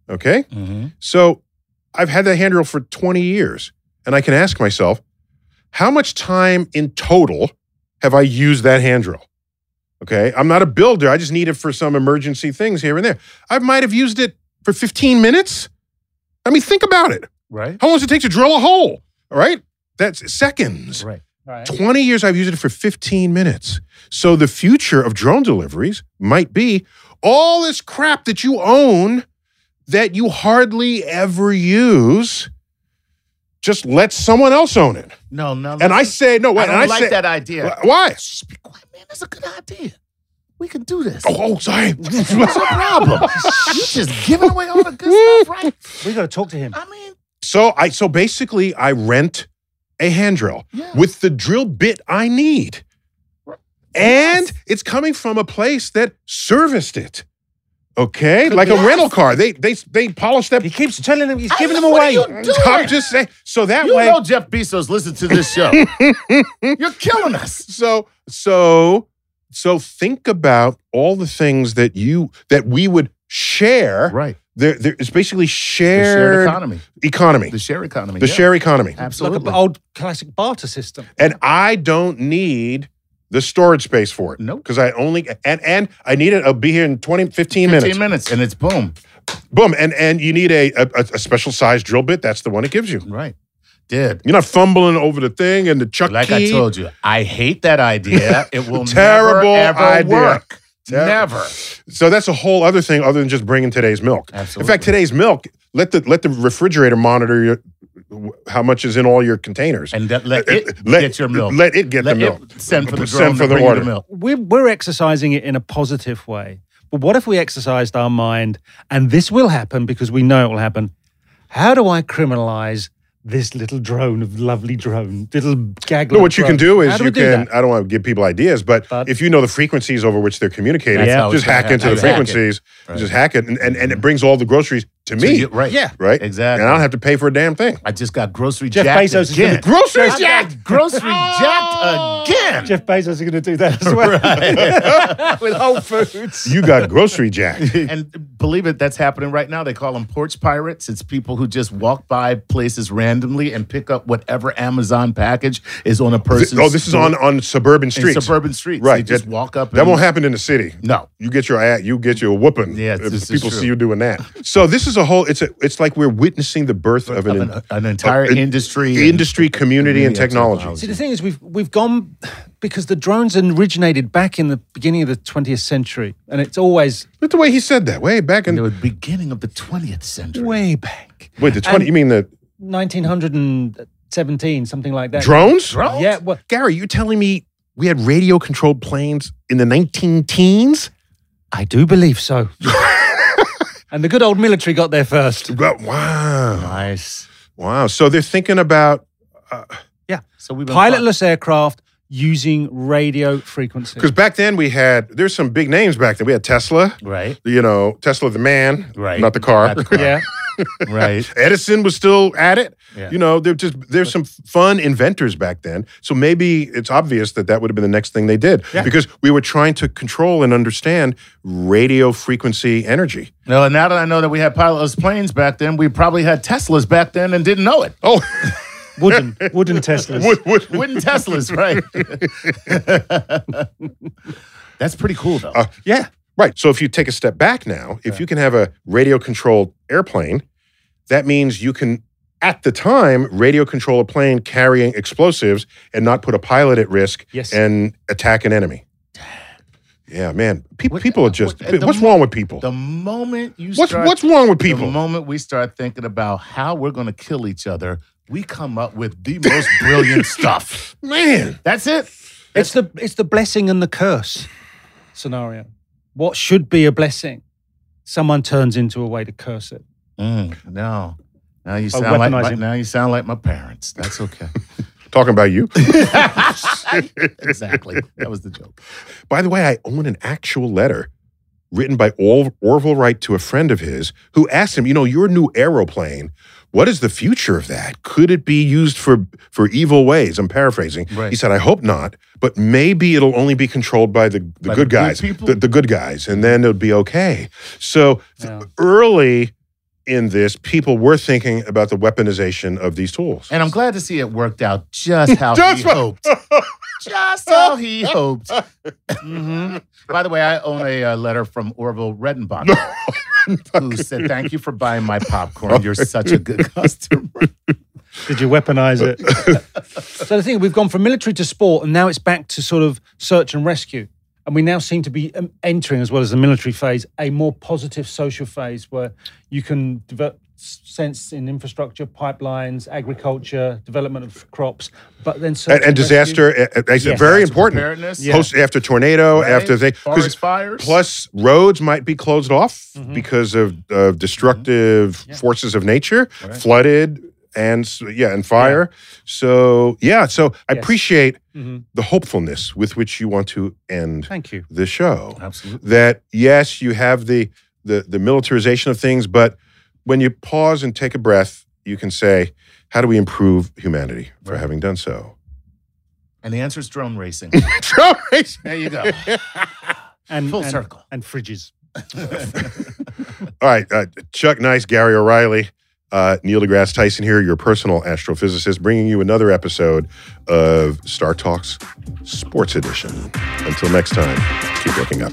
Okay. Mm-hmm. So I've had that hand drill for 20 years. And I can ask myself, how much time in total have I used that hand drill? Okay. I'm not a builder. I just need it for some emergency things here and there. I might have used it for 15 minutes. I mean, think about it. Right. How long does it take to drill a hole? All right. That's seconds. Right. Right. 20 years I've used it for 15 minutes. So the future of drone deliveries might be all this crap that you own that you hardly ever use. Just let someone else own it. No, no. And I listen, say no. Wait, I don't and I like say, that idea. Wh- Why? Shh, be quiet, man. That's a good idea. We can do this. Oh, oh sorry. What's your problem? you just giving away all the good stuff, right? We got to talk to him. I mean, So I so basically I rent a hand drill Yeah. with the drill bit I need. And it's coming from a place that serviced it. Okay? like a Yes. rental car. They they they polished that He keeps telling them, he's I giving know, them what away. are you doing? I'm just saying. So that you way know Jeff Bezos listen to this show. You're killing us. so so so think about all the things that you that we would share. Right. There, there it's basically The shared, shared economy. economy. The share economy. the yeah. share economy. Absolutely. Like Absolutely. an old classic barter system. and I don't need the storage space for it. Nope. Because I only and and I need it. I'll be here in 20, 15, 15 minutes. minutes. and it's boom. Boom. And and you need a, a a special size drill bit. That's the one it gives you. Right. Did. You're not fumbling over the thing and the chuck Like key. I told you, I hate that idea. It will Terrible never, ever idea. work. Ter- Never. So that's a whole other thing other than just bringing today's milk. Absolutely. In fact, today's milk, let the let the refrigerator monitor your, how much is in all your containers. And that, let Uh, it let, get your milk. Let it get Let the milk. it send for the Send for the bring you order. the milk. We're, we're exercising it in a positive way. But what if we exercised our mind, and this will happen because we know it will happen? How do I criminalize this little drone of lovely drone, little gag? No, what you can do is do you we do can. that? I don't want to give people ideas, but, But- if you know the frequencies over which they're communicating, That's how just hack into happen. the frequencies, Right. just hack it, and, and, and it brings all the groceries to So me, you- right. Yeah. right? Exactly. And I don't have to pay for a damn thing. I just got grocery Jeff jacked Bezos again. gonna- Grocery I got grocery jacked again. Jeff Bezos is going to do that as well with Whole Foods. You got grocery jack. and believe it, that's happening right now. They call them porch pirates. It's people who just walk by places randomly and pick up whatever Amazon package is on a person's. oh, this is on on suburban in streets, suburban streets. right? They just that, walk up. That won't happen in the city. No. You get your ad, you get your whooping. Yeah, if this is people true. see you doing that. So this is a whole. It's a. It's like we're witnessing the birth of an, Of an, an entire an industry. and- industry, community, and Yeah, technology. See, the thing is, we've we've gone because the drones originated back in the beginning of the 20th century, and it's always Look the way he said that. Way back in in the beginning of the 20th century. way back, wait the twenty. and- you mean the 1917, something like that. drones? Drones? Yeah, well, Gary, you're telling me we had radio controlled planes in the 19 teens? I do believe so. and the good old military got there first. Wow. Nice. Wow. So they're thinking about uh, yeah. So we've been Pilotless aircraft using radio frequency. because back then we had there's some big names back then. We had Tesla, right, you know, Tesla the man, Right. not the car. Not the car. Yeah. Right. Edison was still at it. Yeah. You know, they're just there's some fun inventors back then. So maybe it's obvious that that would have been the next thing they did because we were trying to control and understand radio frequency energy. No, and now that I know that we had pilotless planes back then, we probably had Teslas back then and didn't know it. Oh, Wooden, wooden Teslas. would, would, Wooden Teslas, right? That's pretty cool, though. Uh, yeah, right. So if you take a step back now, if you can have a radio controlled airplane, that means you can, at the time, radio control a plane carrying explosives and not put a pilot at risk Yes. and attack an enemy. Yeah, man. Pe- What- people are just. what- what's mo- wrong with people? the moment you What's start, what's wrong with people? The moment we start thinking about how we're going to kill each other, we come up with the most brilliant stuff. Man, That's it. It's the it's the blessing and the curse scenario. What should be a blessing, someone turns into a way to curse it. Mm, no. Now you sound like my, now you sound like my parents. That's okay. talking about you. exactly. That was the joke. By the way, I own an actual letter written by Or- Orville Wright to a friend of his who asked him, you know, your new aeroplane, what is the future of that? Could it be used for for evil ways? I'm paraphrasing. Right. He said, I hope not, but maybe it'll only be controlled by the, the By good the guys, people? the, the good guys, and then it'll be okay. So Yeah. early in this, people were thinking about the weaponization of these tools. And I'm glad to see it worked out just how Just he hoped. Just how he hoped. Mm-hmm. By the way, I own a uh, letter from Orville Redenbacher, who said, "Thank you for buying my popcorn. You're such a good customer." Did you weaponize it? so the thing we've gone from military to sport, and now it's back to sort of search and rescue. And we now seem to be um, entering, as well as the military phase, a more positive social phase where you can develop sense in infrastructure, pipelines, agriculture, development of crops, but then search and, and disaster uh, uh, Yes. very Disaster important. preparedness. Post after tornado, Right. after they Forest fires. Plus, roads might be closed off Mm-hmm. because of of destructive forces of nature, flooded, and yeah, and fire. So yeah, so I Yes. appreciate Mhm. the hopefulness with which you want to end Thank you. the show. Absolutely. That yes, you have the the the militarization of things, but when you pause and take a breath, you can say, "How do we improve humanity for having done so?" And the answer is drone racing. Drone racing. there you go. And, Full and- circle. And fridges. All right, uh, Chuck Nice, Gary O'Reilly, uh, Neil deGrasse Tyson here, your personal astrophysicist, bringing you another episode of StarTalk's Sports Edition. Until next time, keep looking up.